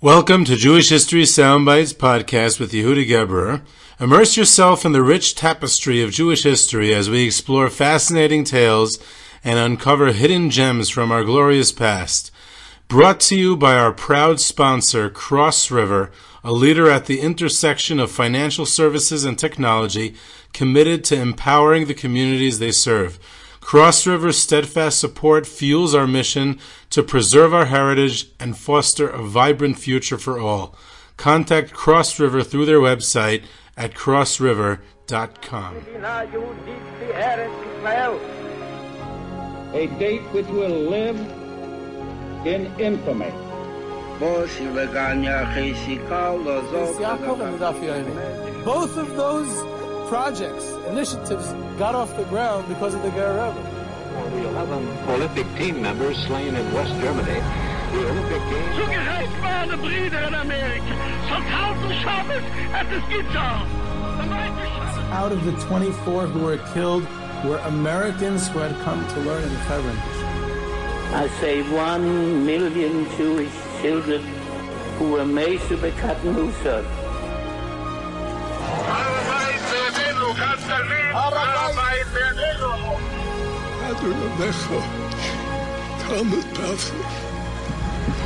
Welcome to Jewish History Soundbites podcast with Yehuda Geberer. Immerse yourself in the rich tapestry of Jewish history as we explore fascinating tales and uncover hidden gems from our glorious past. Brought to you by our proud sponsor, Cross River, a leader at the intersection of financial services and technology, committed to empowering the communities they serve. Cross River's steadfast support fuels our mission to preserve our heritage and foster a vibrant future for all. Contact Cross River through their website at crossriver.com. A date which will live in infamy. Both of those projects, initiatives got off the ground because of the Guerrero. The 11 Olympic team members slain in West Germany. The Olympic Games. Zugerecht waren Brüder in Amerika. Schon tausend Schabes at the Gitter. Out of the 24 who were killed were Americans who had come to learn in Hebron. I say one million Jewish children who were made to be cut loose.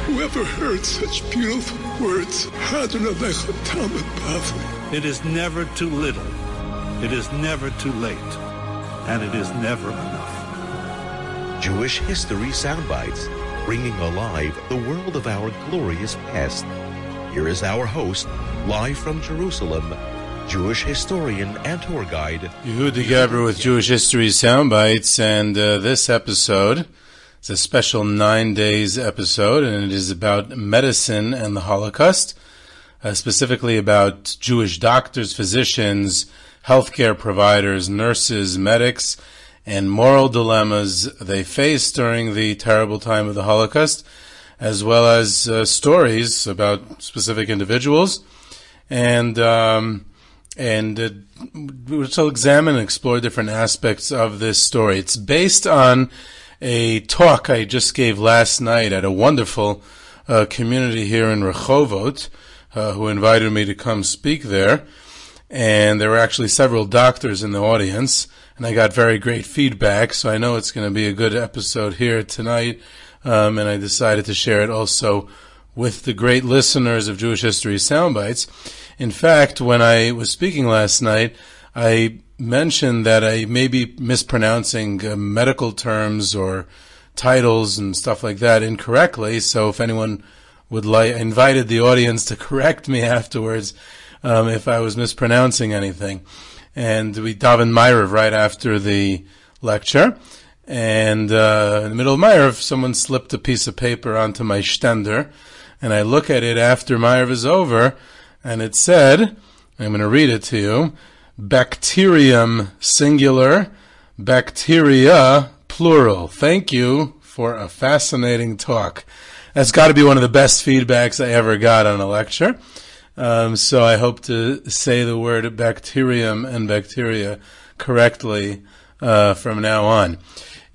Whoever heard such beautiful words, It is never too little, it is never too late, and it is never enough. Jewish History Soundbites, bringing alive the world of our glorious past. Here is our host, live from Jerusalem, Jewish historian and tour guide. Yehuda Geberer with Jewish History Soundbites, and uh, this episode is a special nine days episode, and it is about medicine and the Holocaust, uh, specifically about Jewish doctors, physicians, healthcare providers, nurses, medics, and moral dilemmas they faced during the terrible time of the Holocaust, as well as uh, stories about specific individuals. And um, and uh, we'll examine and explore different aspects of this story. It's based on a talk I just gave last night at a wonderful uh, community here in Rehovot, uh, who invited me to come speak there. And there were actually several doctors in the audience, and I got very great feedback. So I know it's going to be a good episode here tonight. Um, and I decided to share it also with the great listeners of Jewish History Soundbites. In fact, when I was speaking last night, I mentioned that I may be mispronouncing uh, medical terms or titles and stuff like that incorrectly. So if anyone would like, I invited the audience to correct me afterwards um, if I was mispronouncing anything. And we davened Ma'ariv right after the lecture. And uh, in the middle of Ma'ariv, someone slipped a piece of paper onto my stender. And I look at it after Ma'ariv is over, and it said, I'm going to read it to you, bacterium singular, bacteria plural. Thank you for a fascinating talk. That's got to be one of the best feedbacks I ever got on a lecture. Um, so I hope to say the word bacterium and bacteria correctly uh, from now on.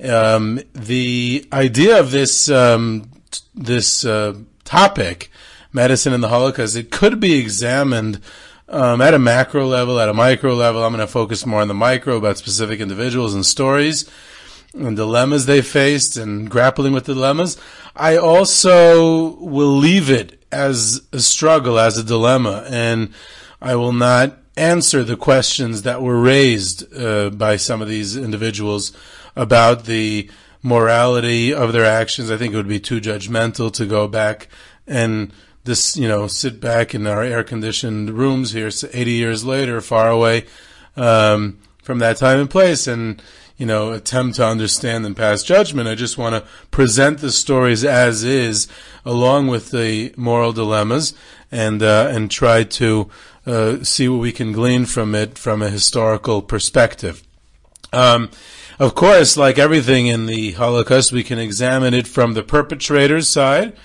Um, the idea of this um, this uh, topic medicine and the Holocaust, it could be examined um, at a macro level, at a micro level. I'm going to focus more on the micro about specific individuals and stories and dilemmas they faced and grappling with dilemmas. I also will leave it as a struggle, as a dilemma, and I will not answer the questions that were raised uh, by some of these individuals about the morality of their actions. I think it would be too judgmental to go back and this, you know, sit back in our air conditioned rooms here 80 years later, far away um, from that time and place, and, you know, attempt to understand and pass judgment. I just want to present the stories as is, along with the moral dilemmas, and, uh, and try to uh, see what we can glean from it from a historical perspective. Um, of course, like everything in the Holocaust, we can examine it from the perpetrator's side,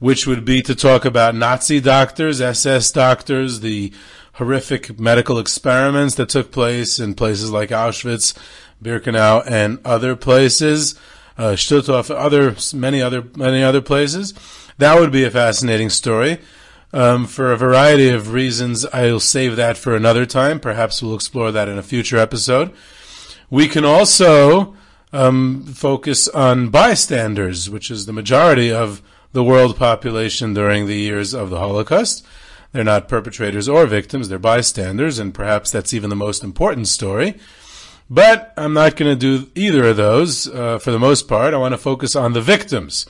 which would be to talk about Nazi doctors, SS doctors, the horrific medical experiments that took place in places like Auschwitz, Birkenau, and other places. uh, Stutthof, other many other many other places. That would be a fascinating story. Um, for a variety of reasons, I'll save that for another time. Perhaps we'll explore that in a future episode. We can also um, focus on bystanders, which is the majority of the world population during the years of the Holocaust. They're not perpetrators or victims, they're bystanders, and perhaps that's even the most important story. But I'm not going to do either of those uh, for the most part. I want to focus on the victims.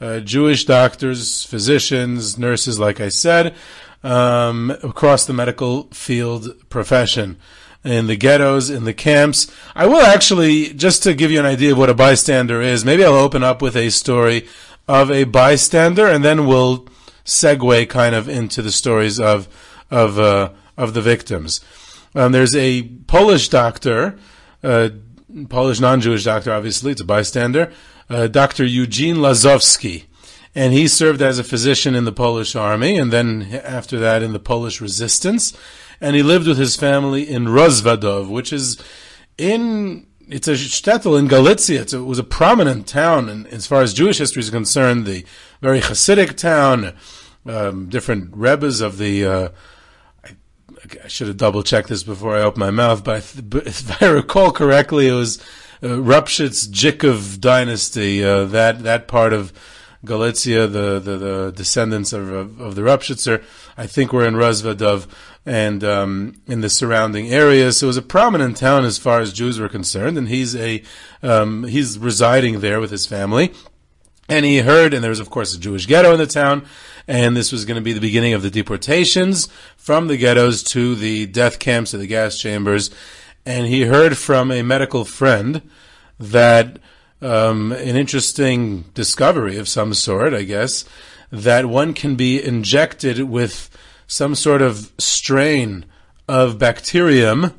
Uh, Jewish doctors, physicians, nurses, like I said, um, across the medical field profession in the ghettos, in the camps. I will actually, just to give you an idea of what a bystander is, maybe I'll open up with a story of a bystander, and then we'll segue kind of into the stories of of uh, of the victims. Um, there's a Polish doctor, uh, Polish non-Jewish doctor, obviously, it's a bystander, uh, Dr. Eugene Lazowski. And he served as a physician in the Polish army, and then after that in the Polish resistance. And he lived with his family in Rozvadov, which is in it's a shtetl in Galicia. A, it was a prominent town, and as far as Jewish history is concerned, the very Hasidic town. Um, different rebbes of the. Uh, I, I, should have double checked this before I opened my mouth, but, if I recall correctly, it was uh, Rupshit's Jikov dynasty. Uh, that that part of Galicia, the, the, the descendants of, of, of the Rupshitzer, I think were in Rozvadov and um, in the surrounding areas. So it was a prominent town as far as Jews were concerned, and he's a um, he's residing there with his family. And he heard, and there was of course a Jewish ghetto in the town, and this was going to be the beginning of the deportations from the ghettos to the death camps, to the gas chambers. And he heard from a medical friend that um, an interesting discovery of some sort, I guess, that one can be injected with some sort of strain of bacterium,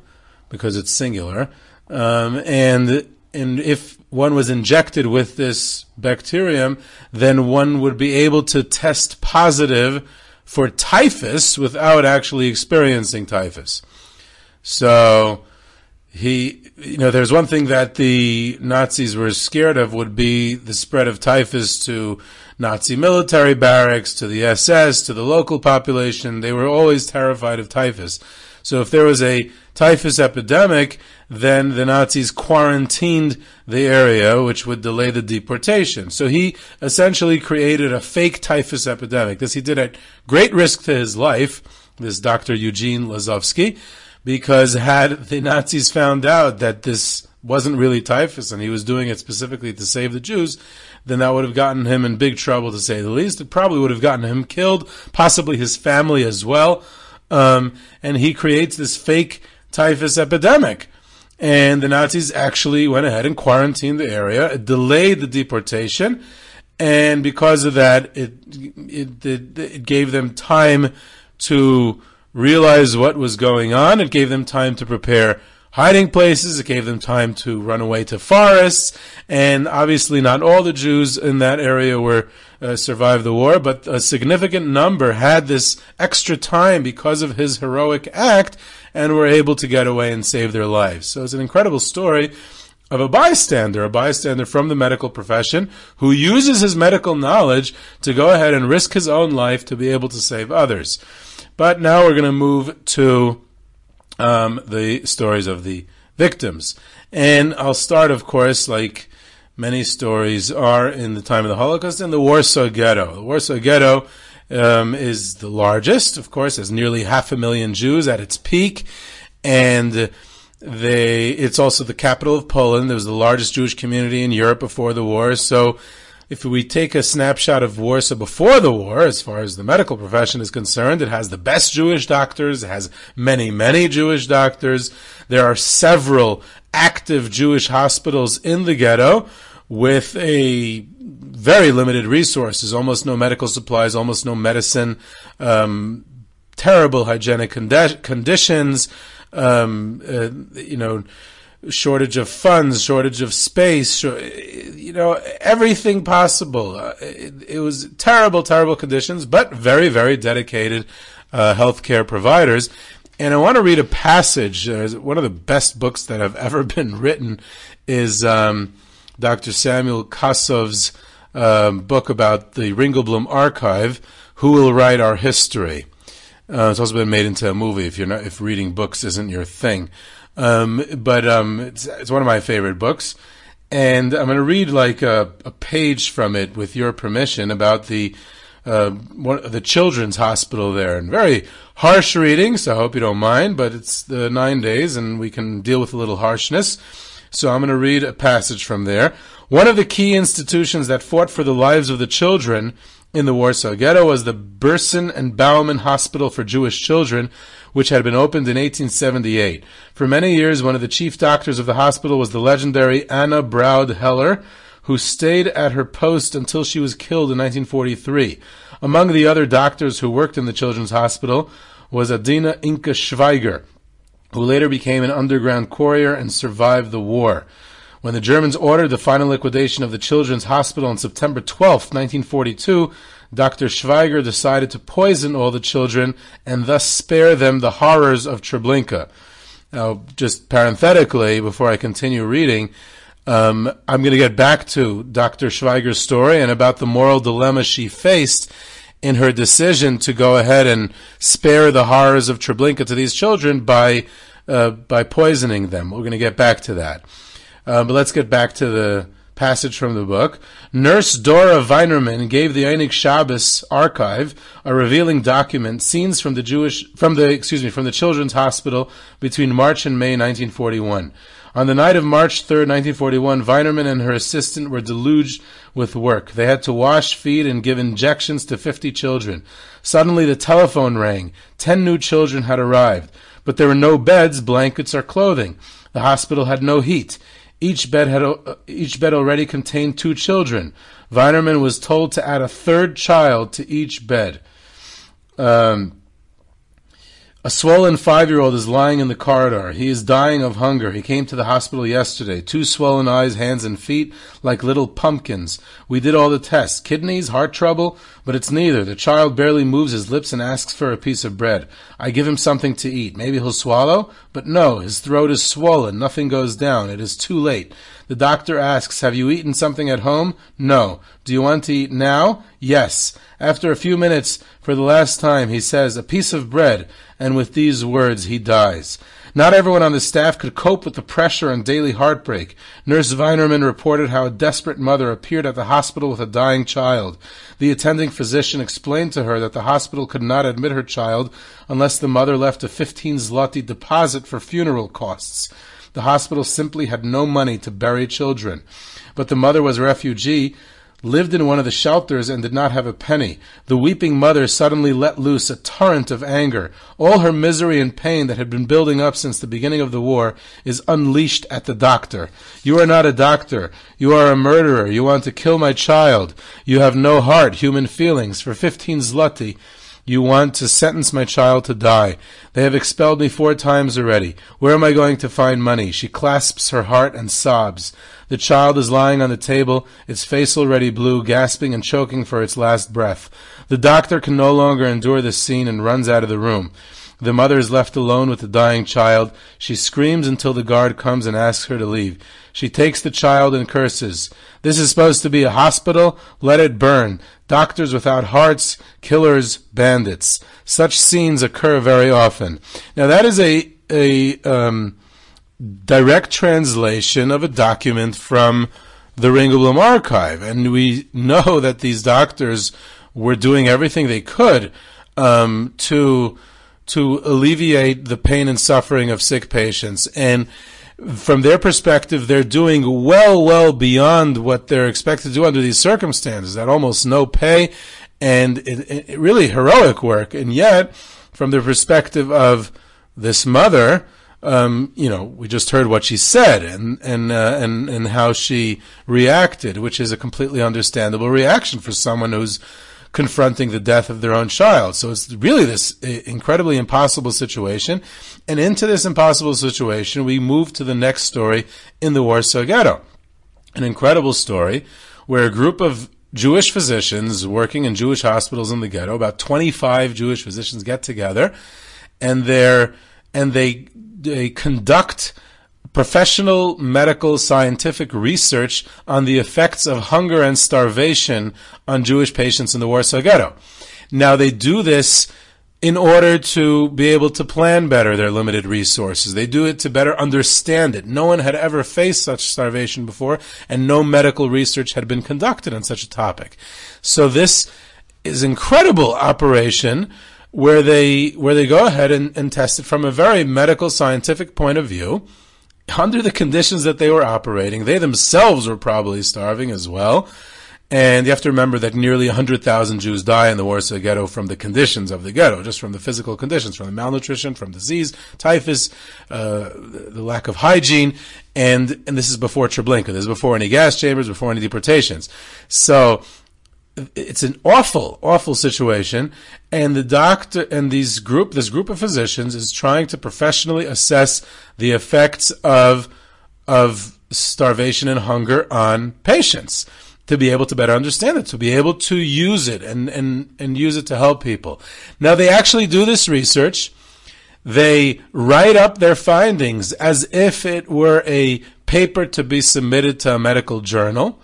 because it's singular, um, and and if one was injected with this bacterium, then one would be able to test positive for typhus without actually experiencing typhus. So he, you know, there's one thing that the Nazis were scared of would be the spread of typhus to Nazi military barracks, to the SS, to the local population. They were always terrified of typhus. So if there was a typhus epidemic, then the Nazis quarantined the area, which would delay the deportation. So he essentially created a fake typhus epidemic. This he did at great risk to his life, this Dr. Eugene Lazowski, because had the Nazis found out that this wasn't really typhus and he was doing it specifically to save the Jews, then that would have gotten him in big trouble to say the least. It probably would have gotten him killed, possibly his family as well. Um, and he creates this fake typhus epidemic. And the Nazis actually went ahead and quarantined the area. It delayed the deportation. And because of that, it, it, it, it gave them time to realize what was going on. It gave them time to prepare hiding places. It gave them time to run away to forests. And obviously, not all the Jews in that area were uh, survived the war, but a significant number had this extra time because of his heroic act and were able to get away and save their lives. So it's an incredible story of a bystander, a bystander from the medical profession who uses his medical knowledge to go ahead and risk his own life to be able to save others. But now we're going to move to um, the stories of the victims. And I'll start, of course, like many stories are in the time of the Holocaust, in the Warsaw Ghetto. The Warsaw Ghetto um, is the largest, of course, has nearly half a million Jews at its peak, and they it's also the capital of Poland. There was the largest Jewish community in Europe before the war, so if we take a snapshot of Warsaw before the war, as far as the medical profession is concerned, it has the best Jewish doctors, it has many, many Jewish doctors. There are several active Jewish hospitals in the ghetto with a very limited resources, almost no medical supplies, almost no medicine, um, terrible hygienic condi- conditions, um, uh, you know, shortage of funds, shortage of space, you know, everything possible. Uh, it, it, was terrible, terrible conditions, but very, very dedicated uh, healthcare providers. And I want to read a passage. Uh, one of the best books that have ever been written is um, Dr. Samuel Kassow's um, book about the Ringelblum archive, Who Will Write Our History? Uh, it's also been made into a movie if you're not, if reading books isn't your thing. Um, but um, it's, it's one of my favorite books. And I'm going to read like a, a page from it with your permission about the uh, one, the children's hospital there, and very harsh reading. So I hope you don't mind, but it's the nine days, and we can deal with a little harshness. So I'm going to read a passage from there. One of the key institutions that fought for the lives of the children in the Warsaw Ghetto was the Bersin and Bauman Hospital for Jewish Children, which had been opened in 1878. For many years, one of the chief doctors of the hospital was the legendary Anna Braude Heller, who stayed at her post until she was killed in 1943. Among the other doctors who worked in the children's hospital was Adina Inka Szwajger, who later became an underground courier and survived the war. When the Germans ordered the final liquidation of the children's hospital on September 12, 1942, Dr. Szwajger decided to poison all the children and thus spare them the horrors of Treblinka. Now, just parenthetically, before I continue reading, um, I'm going to get back to Dr. Szwajger's story and about the moral dilemma she faced in her decision to go ahead and spare the horrors of Treblinka to these children by uh, by poisoning them. We're going to get back to that, uh, but let's get back to the passage from the book. Nurse Dora Weinerman gave the Oyneg Shabbos archive a revealing document, scenes from the Jewish, from the, excuse me, from the Children's Hospital between March and May 1941. On the night of March 3, 1941, Weinerman and her assistant were deluged with work. They had to wash, feed, and give injections to 50 children. Suddenly the telephone rang. Ten new children had arrived. But there were no beds, blankets, or clothing. The hospital had no heat. Each bed had uh, each bed already contained two children. Weinerman was told to add a third child to each bed. Um, a swollen five year old is lying in the corridor. He is dying of hunger. He came to the hospital yesterday. Two swollen eyes, hands, and feet like little pumpkins. We did all the tests. Kidneys, heart trouble, but it's neither. The child barely moves his lips and asks for a piece of bread. I give him something to eat. Maybe he'll swallow? But no, his throat is swollen. Nothing goes down. It is too late. The doctor asks, Have you eaten something at home? No. Do you want to eat now? Yes. After a few minutes, for the last time, he says, A piece of bread and with these words he dies. Not everyone on the staff could cope with the pressure and daily heartbreak. Nurse Weinerman reported how a desperate mother appeared at the hospital with a dying child. The attending physician explained to her that the hospital could not admit her child unless the mother left a 15 zloty deposit for funeral costs. The hospital simply had no money to bury children. But the mother was a refugee lived in one of the shelters and did not have a penny. The weeping mother suddenly let loose a torrent of anger. All her misery and pain that had been building up since the beginning of the war is unleashed at the doctor. You are not a doctor. You are a murderer. You want to kill my child. You have no heart, human feelings. For fifteen zloty, you want to sentence my child to die. They have expelled me four times already. Where am I going to find money? She clasps her heart and sobs. The child is lying on the table, its face already blue, gasping and choking for its last breath. The doctor can no longer endure this scene and runs out of the room. The mother is left alone with the dying child. She screams until the guard comes and asks her to leave. She takes the child and curses. This is supposed to be a hospital? Let it burn. Doctors without hearts, killers, bandits. Such scenes occur very often. Now that is a, a, um, direct translation of a document from the Ringelblum archive. And we know that these doctors were doing everything they could, um, to, to alleviate the pain and suffering of sick patients. And from their perspective, they're doing well, well beyond what they're expected to do under these circumstances. At almost no pay, and it, it really heroic work. And yet, from the perspective of this mother, um, you know, we just heard what she said and and uh, and and how she reacted, which is a completely understandable reaction for someone who's confronting the death of their own child. So it's really this incredibly impossible situation. And into this impossible situation, we move to the next story in the Warsaw Ghetto. An incredible story where a group of Jewish physicians working in Jewish hospitals in the ghetto, about 25 Jewish physicians get together and they're, and they, they conduct professional medical scientific research on the effects of hunger and starvation on Jewish patients in the Warsaw Ghetto. Now they do this in order to be able to plan better their limited resources. They do it to better understand it. No one had ever faced such starvation before, and no medical research had been conducted on such a topic. So this is incredible operation where they where they go ahead and, and test it from a very medical scientific point of view under the conditions that they were operating. They themselves were probably starving as well. And you have to remember that nearly 100,000 Jews die in the Warsaw Ghetto from the conditions of the ghetto, just from the physical conditions, from the malnutrition, from disease, typhus, uh, the lack of hygiene, and and this is before Treblinka. This is before any gas chambers, before any deportations. So it's an awful, awful situation, and the doctor and these group, this group of physicians, is trying to professionally assess the effects of of starvation and hunger on patients to be able to better understand it, to be able to use it and, and, and use it to help people. Now they actually do this research. They write up their findings as if it were a paper to be submitted to a medical journal.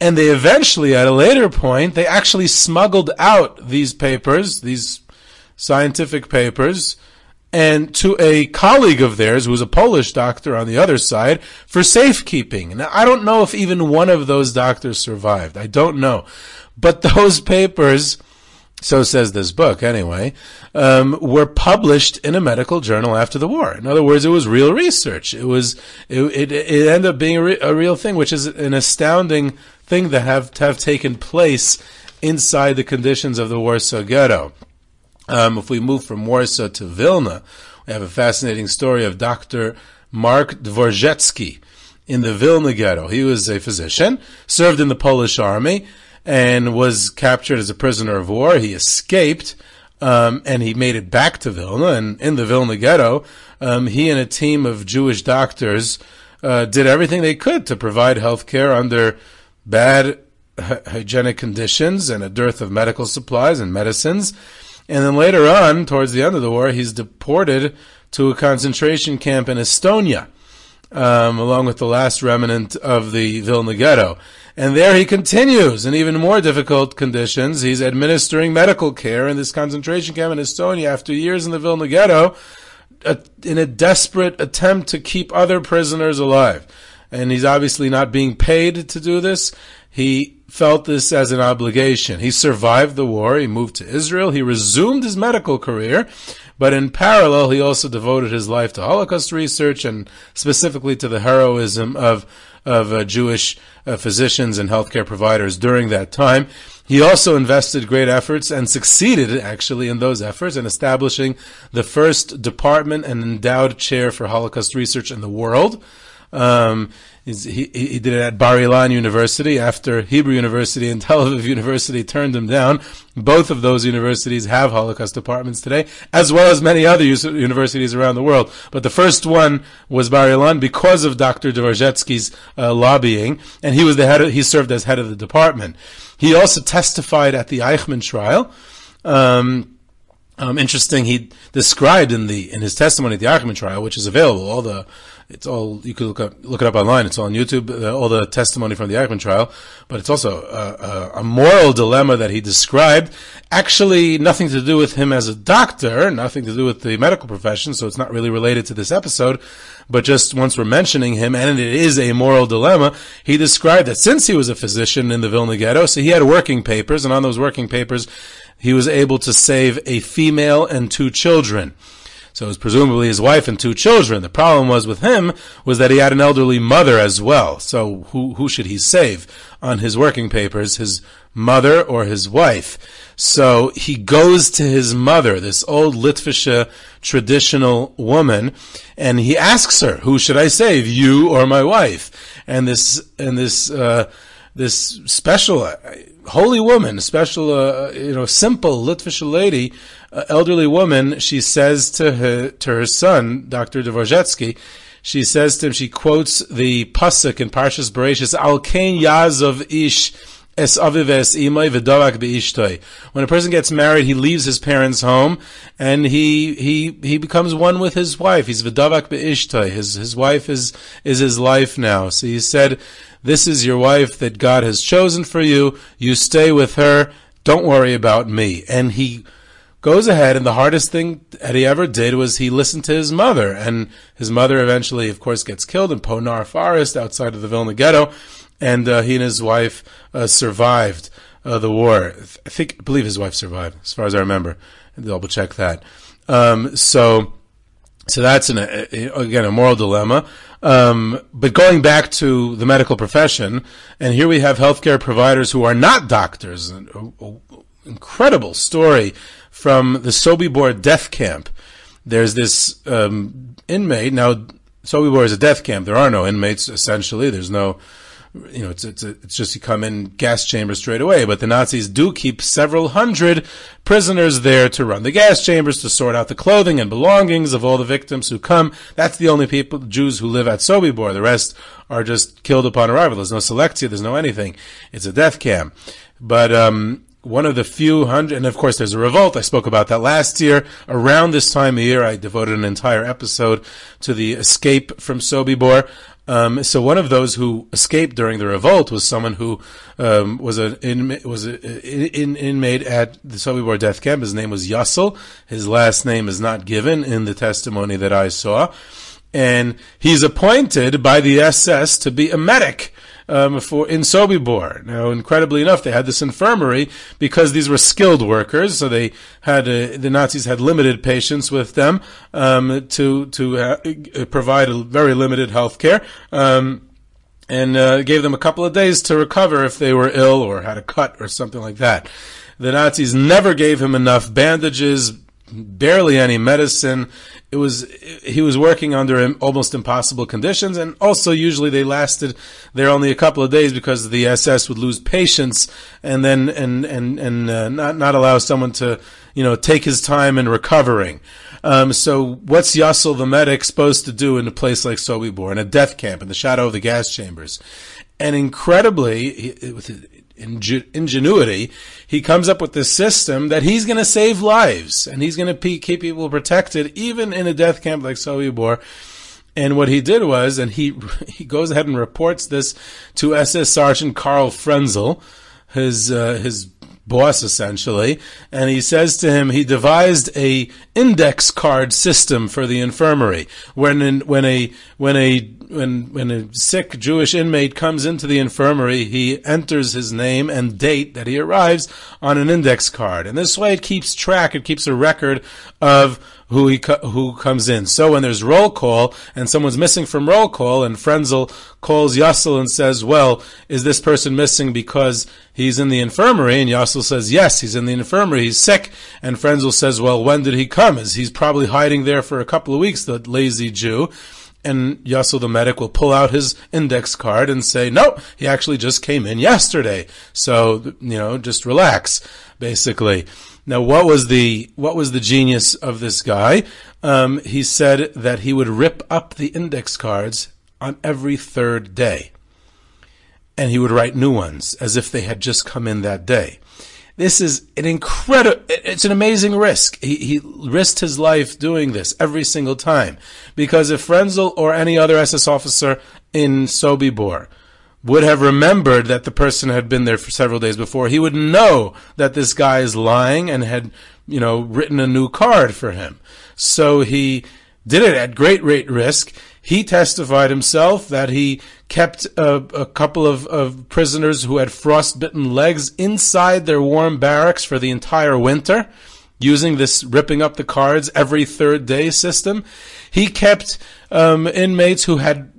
And they eventually, at a later point, they actually smuggled out these papers, these scientific papers, and to a colleague of theirs who was a Polish doctor on the other side for safekeeping. Now, I don't know if even one of those doctors survived. I don't know. But those papers, so says this book anyway, um, were published in a medical journal after the war. In other words, it was real research. It was, it, it, it ended up being a, re- a real thing, which is an astounding thing that have, have taken place inside the conditions of the Warsaw Ghetto. Um, if we move from Warsaw to Vilna, we have a fascinating story of Dr. Marc Dvorzhetzki in the Vilna ghetto. He was a physician, served in the Polish army, and was captured as a prisoner of war. He escaped, um, and he made it back to Vilna. And in the Vilna ghetto, um, he and a team of Jewish doctors uh, did everything they could to provide health care under bad hygienic conditions and a dearth of medical supplies and medicines. And then later on, towards the end of the war, he's deported to a concentration camp in Estonia, um, along with the last remnant of the Vilna ghetto. And there he continues in even more difficult conditions. He's administering medical care in this concentration camp in Estonia after years in the Vilna ghetto in a desperate attempt to keep other prisoners alive. And he's obviously not being paid to do this. He felt this as an obligation. He survived the war. He moved to Israel. He resumed his medical career, but in parallel, he also devoted his life to Holocaust research and specifically to the heroism of of uh, Jewish uh, physicians and healthcare providers during that time. He also invested great efforts and succeeded actually in those efforts in establishing the first department and endowed chair for Holocaust research in the world. Um, he, he did it at Bar Ilan University after Hebrew University and Tel Aviv University turned him down. Both of those universities have Holocaust departments today, as well as many other universities around the world. But the first one was Bar Ilan because of Dr. Dvorzhetzki's uh, lobbying, and he was the head. Of, he served as head of the department. He also testified at the Eichmann trial. Um, um, interesting. He described in the in his testimony at the Eichmann trial, which is available, all the it's all you could look up look it up online. It's on YouTube. Uh, all the testimony from the Eichmann trial, but it's also a, a, a, moral dilemma that he described. Actually, nothing to do with him as a doctor, nothing to do with the medical profession. So it's not really related to this episode. But just once we're mentioning him, and it is a moral dilemma, he described that since he was a physician in the Vilna ghetto, so he had working papers, and on those working papers he was able to save a female and two children. So it was presumably his wife and two children. The problem was with him was that he had an elderly mother as well. So who, who should he save on his working papers? His mother or his wife? So he goes to his mother, this old Litvische traditional woman, and he asks her, who should I save, you or my wife? And this, and this, uh, this special, uh, holy woman, special, uh, you know, simple Litvish lady, uh, elderly woman, she says to her, to her son, Dr. Dvorzhetzki, she says to him, she quotes the pasuk in Parshas Bereshis, Al Kain Yazov Ish es aviv es imay v'davak be'ishtoi. When a person gets married, he leaves his parents' home and he he he becomes one with his wife. He's v'davak be'ishtoi. His his wife is is his life now. So he said, "This is your wife that God has chosen for you. You stay with her. Don't worry about me." And he goes ahead, and the hardest thing that he ever did was he listened to his mother, and his mother eventually, of course, gets killed in Ponar Forest outside of the Vilna ghetto and uh, he and his wife uh, survived uh, the war. I think, I believe his wife survived, as far as I remember. Double check that. Um, so, so that's an, again a moral dilemma. Um, but going back to the medical profession, and here we have healthcare providers who are not doctors. An incredible story from the Sobibor death camp. There's this um, inmate now. Sobibor is a death camp. There are no inmates essentially. There's no you know, it's, it's, it's just you come in gas chamber straight away. But the Nazis do keep several hundred prisoners there to run the gas chambers, to sort out the clothing and belongings of all the victims who come. That's the only people, Jews who live at Sobibor. The rest are just killed upon arrival. There's no selektia, there's no anything. It's a death camp. But, um, one of the few hundred, and of course there's a revolt. I spoke about that last year. Around this time of year, I devoted an entire episode to the escape from Sobibor. Um, so one of those who escaped during the revolt was someone who um, was an in, was an in, inmate at the Sobibor death camp. His name was Yassel. His last name is not given in the testimony that I saw, and he's appointed by the SS to be a medic um, for in Sobibor. Now, incredibly enough, they had this infirmary because these were skilled workers, so they had uh, the Nazis had limited patience with them um, to to uh, provide a very limited health care. Um, and uh, gave them a couple of days to recover if they were ill or had a cut or something like that. The Nazis never gave him enough bandages, barely any medicine. It was he was working under almost impossible conditions, and also usually they lasted there only a couple of days because the SS would lose patience and then and and and uh, not not allow someone to you know take his time in recovering. Um, so what's Yassel the medic supposed to do in a place like Sobibor, in a death camp, in the shadow of the gas chambers? And incredibly, ingenuity, he comes up with this system that he's going to save lives and he's going to keep people protected, even in a death camp like Sobibor. And what he did was, and he he goes ahead and reports this to SS Sergeant Karl Frenzel, his uh, his boss essentially, and he says to him he devised a index card system for the infirmary. When in, when a when a when when a sick Jewish inmate comes into the infirmary, he enters his name and date that he arrives on an index card, and this way it keeps track, it keeps a record of who he who comes in. So when there's roll call and someone's missing from roll call, and Frenzel calls Yassel and says, "Well, is this person missing because he's in the infirmary?" And Yassel says, "Yes, he's in the infirmary. He's sick." And Frenzel says, "Well, when did he come? Is he's probably hiding there for a couple of weeks? The lazy Jew." And Yassel the medic will pull out his index card and say, no, he actually just came in yesterday. So, you know, just relax, basically. Now, what was the, what was the genius of this guy? Um, he said that he would rip up the index cards on every third day. And he would write new ones as if they had just come in that day. This is an incredible, it's an amazing risk. He, he risked his life doing this every single time. Because if Frenzel or any other SS officer in Sobibor would have remembered that the person had been there for several days before, he would know that this guy is lying and had, you know, written a new card for him. So he did it at great, great risk. He testified himself that he kept a, a couple of, of prisoners who had frostbitten legs inside their warm barracks for the entire winter using this ripping up the cards every third day system. He kept um, inmates who had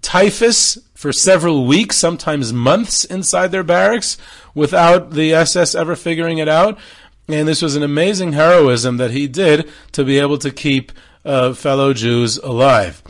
typhus for several weeks, sometimes months inside their barracks without the SS ever figuring it out. And this was an amazing heroism that he did to be able to keep uh, fellow Jews alive.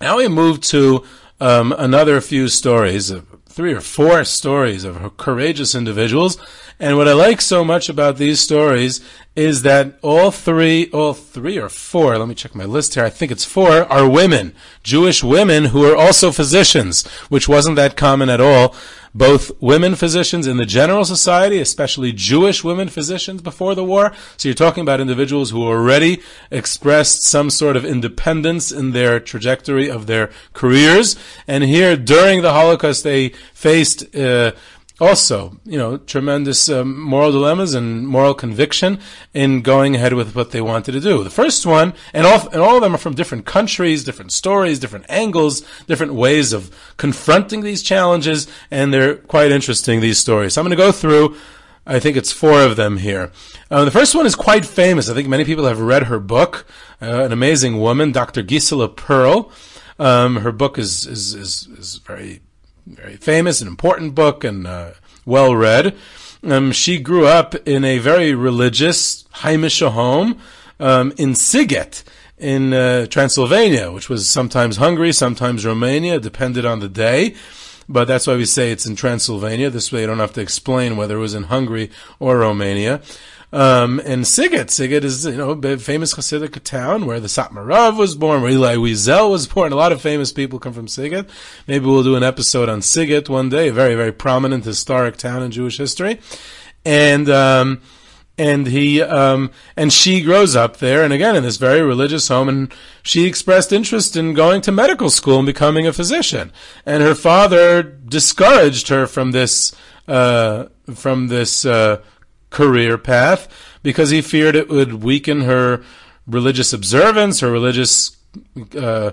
Now we move to um, another few stories, three or four stories of courageous individuals. And what I like so much about these stories is that all three, all three or four, let me check my list here, I think it's four, are women. Jewish women who are also physicians, which wasn't that common at all both women physicians in the general society, especially Jewish women physicians before the war. So you're talking about individuals who already expressed some sort of independence in their trajectory of their careers. And here, during the Holocaust, they faced uh, also, you know, tremendous um, moral dilemmas and moral conviction in going ahead with what they wanted to do. The first one, and all, and all of them are from different countries, different stories, different angles, different ways of confronting these challenges, and they're quite interesting, these stories. So I'm going to go through, I think it's four of them here. Uh, the first one is quite famous. I think many people have read her book, uh, an amazing woman, Dr. Gisela Perl. Um, her book is, is, is, is very very famous and important book and uh, well read. Um, she grew up in a very religious Heimische home um, in Siget in uh, Transylvania, which was sometimes Hungary, sometimes Romania, depended on the day. But that's why we say it's in Transylvania. This way you don't have to explain whether it was in Hungary or Romania. Um, and Siget, Siget is, you know, a famous Hasidic town where the Satmar was born, where Elie Wiesel was born. A lot of famous people come from Siget. Maybe we'll do an episode on Siget one day, a very, very prominent historic town in Jewish history. And, um, and he um, and she grows up there and again in this very religious home and she expressed interest in going to medical school and becoming a physician and her father discouraged her from this uh, from this uh, career path because he feared it would weaken her religious observance, her religious, uh,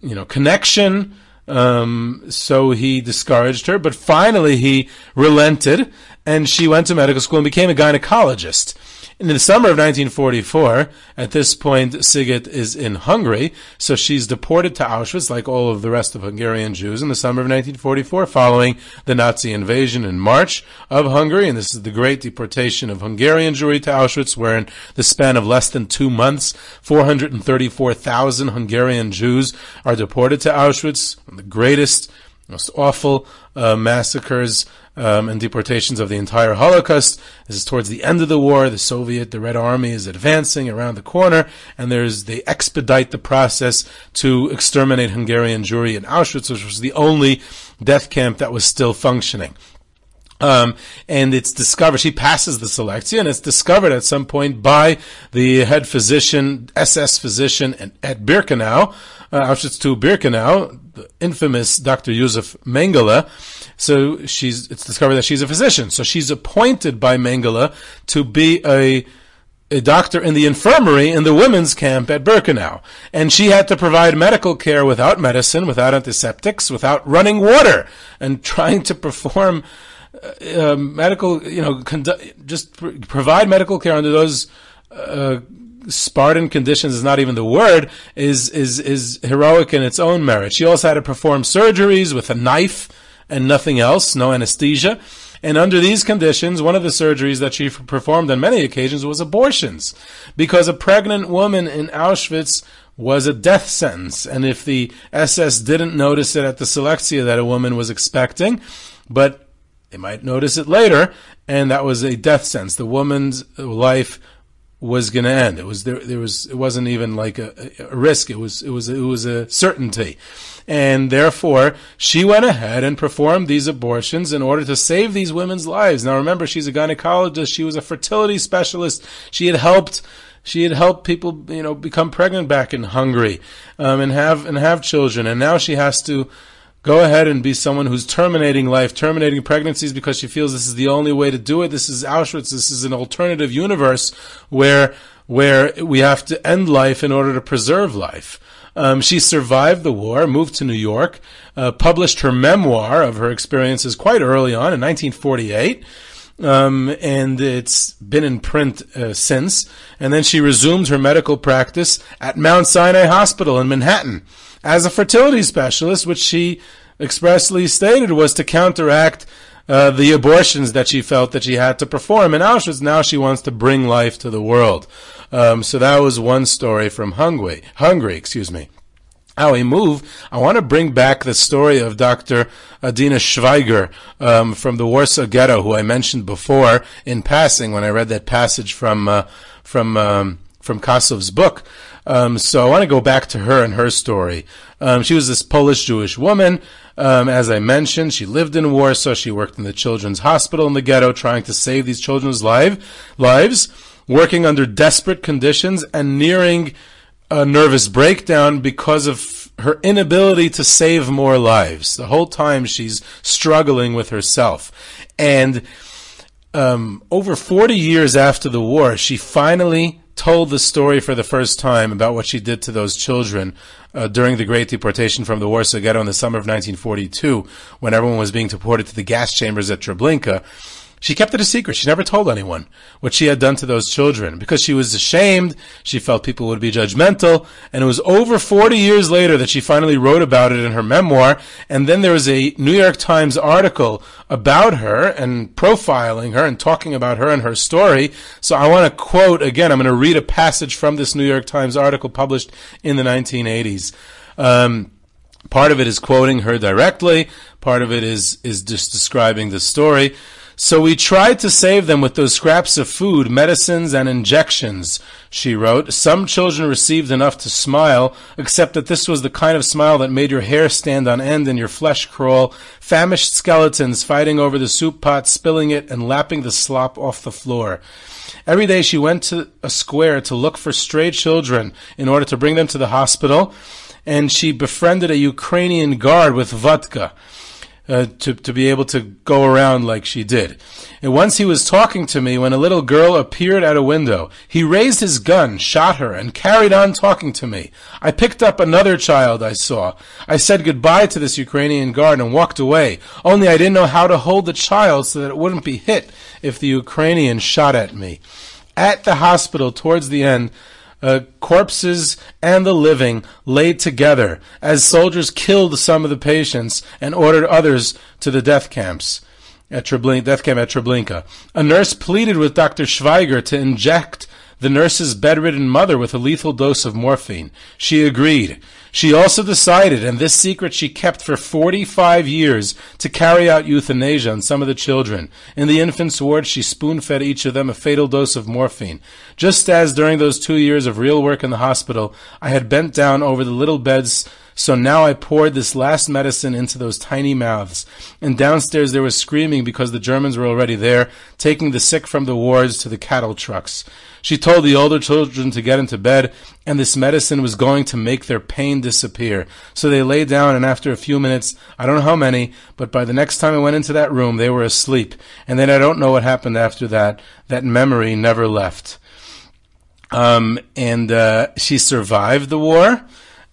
you know, connection. Um, so he discouraged her, but finally he relented and she went to medical school and became a gynecologist. In the summer of 1944, at this point, Siget is in Hungary, so she's deported to Auschwitz like all of the rest of Hungarian Jews in the summer of 1944 following the Nazi invasion in March of Hungary. And this is the great deportation of Hungarian Jewry to Auschwitz, where in the span of less than two months, 434,000 Hungarian Jews are deported to Auschwitz, the greatest, most awful uh, massacres um, and deportations of the entire Holocaust. This is towards the end of the war. The Soviet, the Red Army is advancing around the corner, and there's they expedite the process to exterminate Hungarian Jewry in Auschwitz, which was the only death camp that was still functioning. Um, and it's discovered, she passes the selection, and it's discovered at some point by the head physician, SS physician at Birkenau, uh, Auschwitz II Birkenau, the infamous Dr. Josef Mengele. So she's, it's discovered that she's a physician. So she's appointed by Mengele to be a, a doctor in the infirmary in the women's camp at Birkenau. And she had to provide medical care without medicine, without antiseptics, without running water, and trying to perform uh, uh medical, you know, condu- just pr- provide medical care under those uh, Spartan conditions is not even the word, is, is, is heroic in its own merit. She also had to perform surgeries with a knife and nothing else, no anesthesia. And under these conditions, one of the surgeries that she performed on many occasions was abortions. Because a pregnant woman in Auschwitz was a death sentence. And if the SS didn't notice it at the Selektia that a woman was expecting, but they might notice it later, and that was a death sentence. The woman's life was going to end. It was there. There was. It wasn't even like a, a, risk. It was. It was. It was a certainty, and therefore she went ahead and performed these abortions in order to save these women's lives. Now remember, she's a gynecologist. She was a fertility specialist. She had helped. She had helped people, you know, become pregnant back in Hungary, um, and have and have children. And now she has to go ahead and be someone who's terminating life, terminating pregnancies because she feels this is the only way to do it. This is Auschwitz. This is an alternative universe where where we have to end life in order to preserve life. Um, she survived the war, moved to New York, uh, published her memoir of her experiences quite early on in 1948. Um, and it's been in print uh, since. And then she resumed her medical practice at Mount Sinai Hospital in Manhattan as a fertility specialist, which she expressly stated was to counteract uh, the abortions that she felt that she had to perform in Auschwitz. Now she wants to bring life to the world. Um, so that was one story from Hungary. Hungary, excuse me. How we move, I want to bring back the story of Dr. Adina Szwajger um, from the Warsaw Ghetto, who I mentioned before in passing when I read that passage from uh, from um, from Kassow's book. Um, so I want to go back to her and her story. Um, she was this Polish Jewish woman Um, as I mentioned, she lived in Warsaw. She worked in the children's hospital in the ghetto, trying to save these children's live, lives, working under desperate conditions and nearing a nervous breakdown because of her inability to save more lives. The whole time she's struggling with herself. And um, over 40 years after the war, she finally told the story for the first time about what she did to those children uh, during the Great Deportation from the Warsaw Ghetto in the summer of 1942, when everyone was being deported to the gas chambers at Treblinka. She kept it a secret. She never told anyone what she had done to those children because she was ashamed. She felt people would be judgmental. And it was over 40 years later that she finally wrote about it in her memoir. And then there was a New York Times article about her and profiling her and talking about her and her story. So I want to quote again, I'm going to read a passage from this New York Times article published in the 1980s. Um, part of it is quoting her directly. Part of it is, is just describing the story. So we tried to save them with those scraps of food, medicines, and injections, she wrote. Some children received enough to smile, except that this was the kind of smile that made your hair stand on end and your flesh crawl. Famished skeletons fighting over the soup pot, spilling it, and lapping the slop off the floor. Every day she went to a square to look for stray children in order to bring them to the hospital, and she befriended a Ukrainian guard with vodka uh, to to be able to go around like she did. And once he was talking to me when a little girl appeared at a window. He raised his gun, shot her, and carried on talking to me. I picked up another child I saw. I said goodbye to this Ukrainian guard and walked away. Only I didn't know how to hold the child so that it wouldn't be hit if the Ukrainian shot at me. At the hospital towards the end, uh, corpses and the living laid together as soldiers killed some of the patients and ordered others to the death camps at Treblinka, death camp at Treblinka. A nurse pleaded with Dr. Szwajger to inject the nurse's bedridden mother with a lethal dose of morphine. She agreed. She also decided, and this secret she kept for 45 years, to carry out euthanasia on some of the children. In the infant's ward, she spoon fed each of them a fatal dose of morphine. Just as during those two years of real work in the hospital, I had bent down over the little beds so now I poured this last medicine into those tiny mouths. And downstairs there was screaming because the Germans were already there, taking the sick from the wards to the cattle trucks. She told the older children to get into bed, and this medicine was going to make their pain disappear. So they lay down, and after a few minutes, I don't know how many, but by the next time I went into that room, they were asleep. And then I don't know what happened after that. That memory never left. Um, and uh, she survived the war.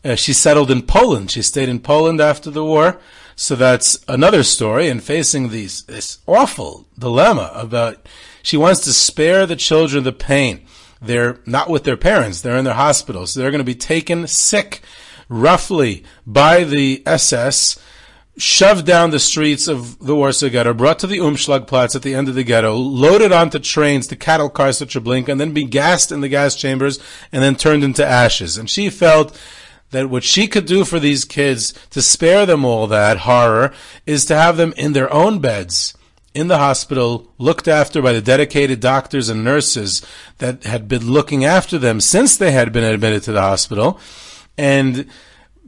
Uh, she settled in Poland. She stayed in Poland after the war. So that's another story. And facing these this awful dilemma about she wants to spare the children the pain. They're not with their parents. They're in their hospitals. So they're going to be taken sick roughly by the SS, shoved down the streets of the Warsaw Ghetto, brought to the Umschlagplatz at the end of the ghetto, loaded onto trains the cattle cars to Treblinka, and then be gassed in the gas chambers and then turned into ashes. And she felt that what she could do for these kids to spare them all that horror is to have them in their own beds in the hospital, looked after by the dedicated doctors and nurses that had been looking after them since they had been admitted to the hospital, and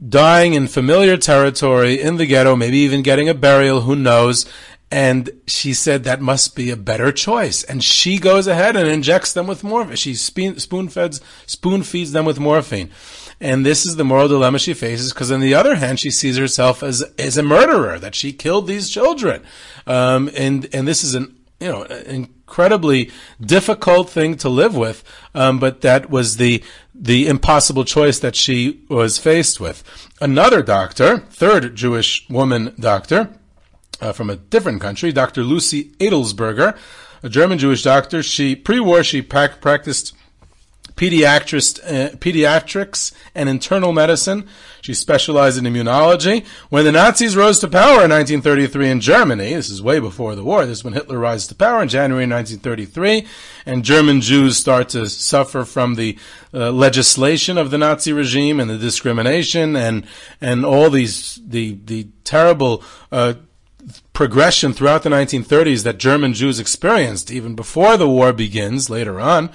dying in familiar territory in the ghetto, maybe even getting a burial, who knows. And she said that must be a better choice. And she goes ahead and injects them with morphine. She spoon feeds, spoon feeds them with morphine. And this is the moral dilemma she faces because on the other hand, she sees herself as, as a murderer, that she killed these children. Um, and, and this is an, you know, incredibly difficult thing to live with. Um, but that was the, the impossible choice that she was faced with. Another doctor, third Jewish woman doctor, uh, from a different country, Dr. Lucie Adelsberger, a German Jewish doctor. She pre-war she practiced pediatrics, uh, pediatrics and internal medicine. She specialized in immunology. When the Nazis rose to power in 1933 in Germany, this is way before the war, this is when Hitler rises to power in January 1933, and German Jews start to suffer from the uh, legislation of the Nazi regime and the discrimination and and all these the the terrible uh, progression throughout the 1930s that German Jews experienced even before the war begins later on.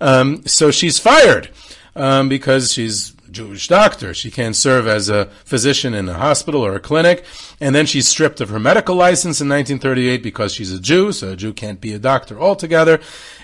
Um, so she's fired um, because she's Jewish doctor. She can't serve as a physician in a hospital or a clinic. And then she's stripped of her medical license in 1938 because she's a Jew, so a Jew can't be a doctor altogether.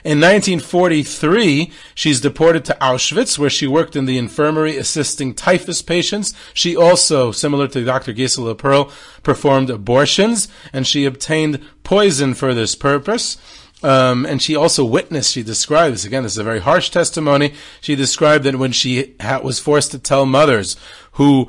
In 1943, she's deported to Auschwitz, where she worked in the infirmary assisting typhus patients. She also, similar to Dr. Gisela Perl, performed abortions, and she obtained poison for this purpose. Um, and she also witnessed, she describes, again, this is a very harsh testimony. She described that when she ha- was forced to tell mothers who,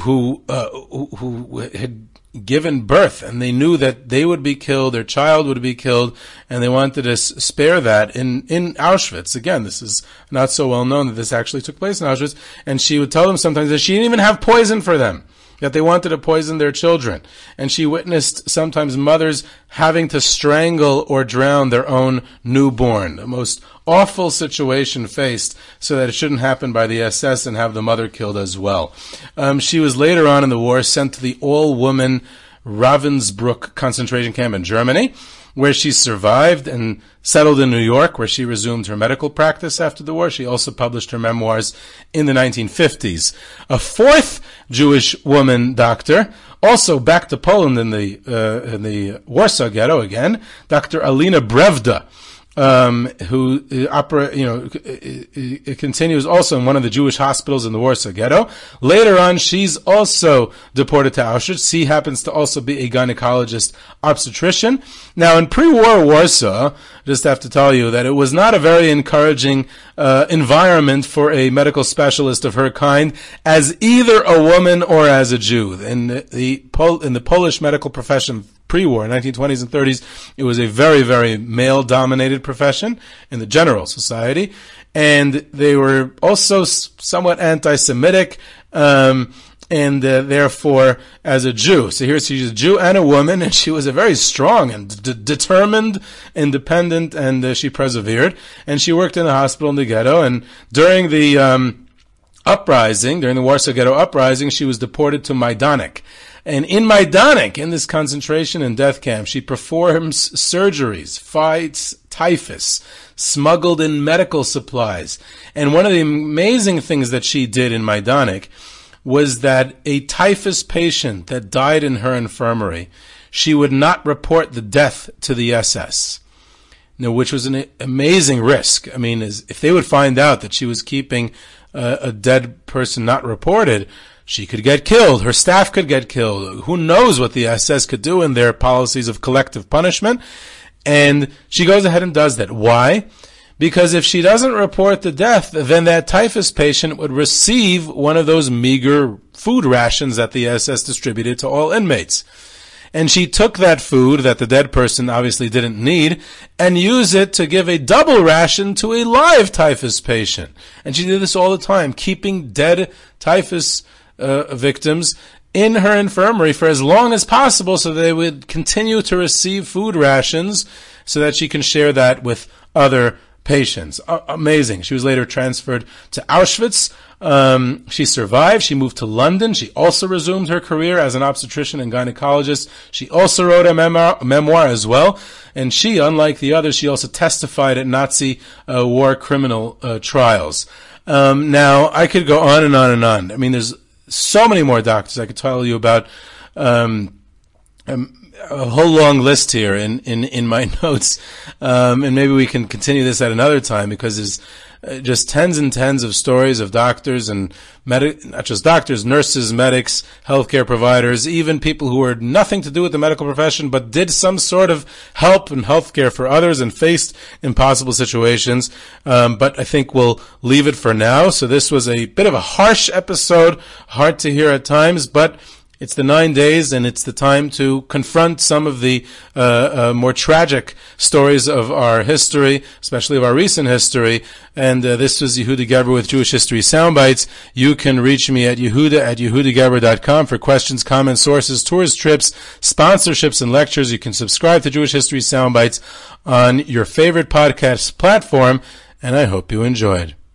who, uh, who, who had given birth and they knew that they would be killed, their child would be killed, and they wanted to spare that in, in Auschwitz. Again, this is not so well known that this actually took place in Auschwitz. And she would tell them sometimes that she didn't even have poison for them that they wanted to poison their children. And she witnessed sometimes mothers having to strangle or drown their own newborn. The most awful situation faced so that it shouldn't happen by the SS and have the mother killed as well. Um, she was later on in the war sent to the all-woman Ravensbrück concentration camp in Germany where she survived and settled in New York, where she resumed her medical practice after the war. She also published her memoirs in the 1950s. A fourth Jewish woman doctor, also back to Poland in the uh, in the Warsaw Ghetto again, Dr. Alina Brewda um, who uh, opera, you know, it, it continues also in one of the Jewish hospitals in the Warsaw Ghetto. Later on, she's also deported to Auschwitz. She happens to also be a gynecologist obstetrician. Now, in pre-war Warsaw, just have to tell you that it was not a very encouraging uh, environment for a medical specialist of her kind, as either a woman or as a Jew. In the, Pol- in the Polish medical profession pre-war, 1920s and 30s, it was a very, very male-dominated profession in the general society, and they were also somewhat anti-Semitic, um, and uh, therefore, as a Jew, so here she's a Jew and a woman, and she was a very strong and d- determined, independent, and uh, she persevered, and she worked in the hospital in the ghetto, and during the um, uprising, during the Warsaw Ghetto uprising, she was deported to Majdanek. And in Majdanek, in this concentration and death camp, she performs surgeries, fights typhus, smuggled in medical supplies. And one of the amazing things that she did in Majdanek was that a typhus patient that died in her infirmary, she would not report the death to the SS. Now, which was an amazing risk. I mean, if they would find out that she was keeping uh, a dead person not reported, she could get killed. Her staff could get killed. Who knows what the SS could do in their policies of collective punishment? And she goes ahead and does that. Why? Because if she doesn't report the death, then that typhus patient would receive one of those meager food rations that the SS distributed to all inmates. And she took that food that the dead person obviously didn't need and used it to give a double ration to a live typhus patient. And she did this all the time, keeping dead typhus uh, victims in her infirmary for as long as possible so they would continue to receive food rations so that she can share that with other patients. Uh, amazing. She was later transferred to Auschwitz. Um, she survived. She moved to London. She also resumed her career as an obstetrician and gynecologist. She also wrote a memoir, a memoir as well. And she, unlike the others, she also testified at Nazi uh, war criminal uh, trials. Um, now, I could go on and on and on. I mean, there's so many more doctors I could tell you about. Um, um, a whole long list here in, in, in my notes. Um, and maybe we can continue this at another time because there's uh, just tens and tens of stories of doctors and medic, not just doctors, nurses, medics, healthcare providers, even people who had nothing to do with the medical profession, but did some sort of help and healthcare for others and faced impossible situations. Um, but I think we'll leave it for now. So this was a bit of a harsh episode, hard to hear at times, but it's the nine days, and it's the time to confront some of the uh, uh, more tragic stories of our history, especially of our recent history. And uh, this was Yehuda Geberer with Jewish History Soundbites. You can reach me at yehuda at yehudageberer.com for questions, comments, sources, tours, trips, sponsorships, and lectures. You can subscribe to Jewish History Soundbites on your favorite podcast platform, and I hope you enjoyed.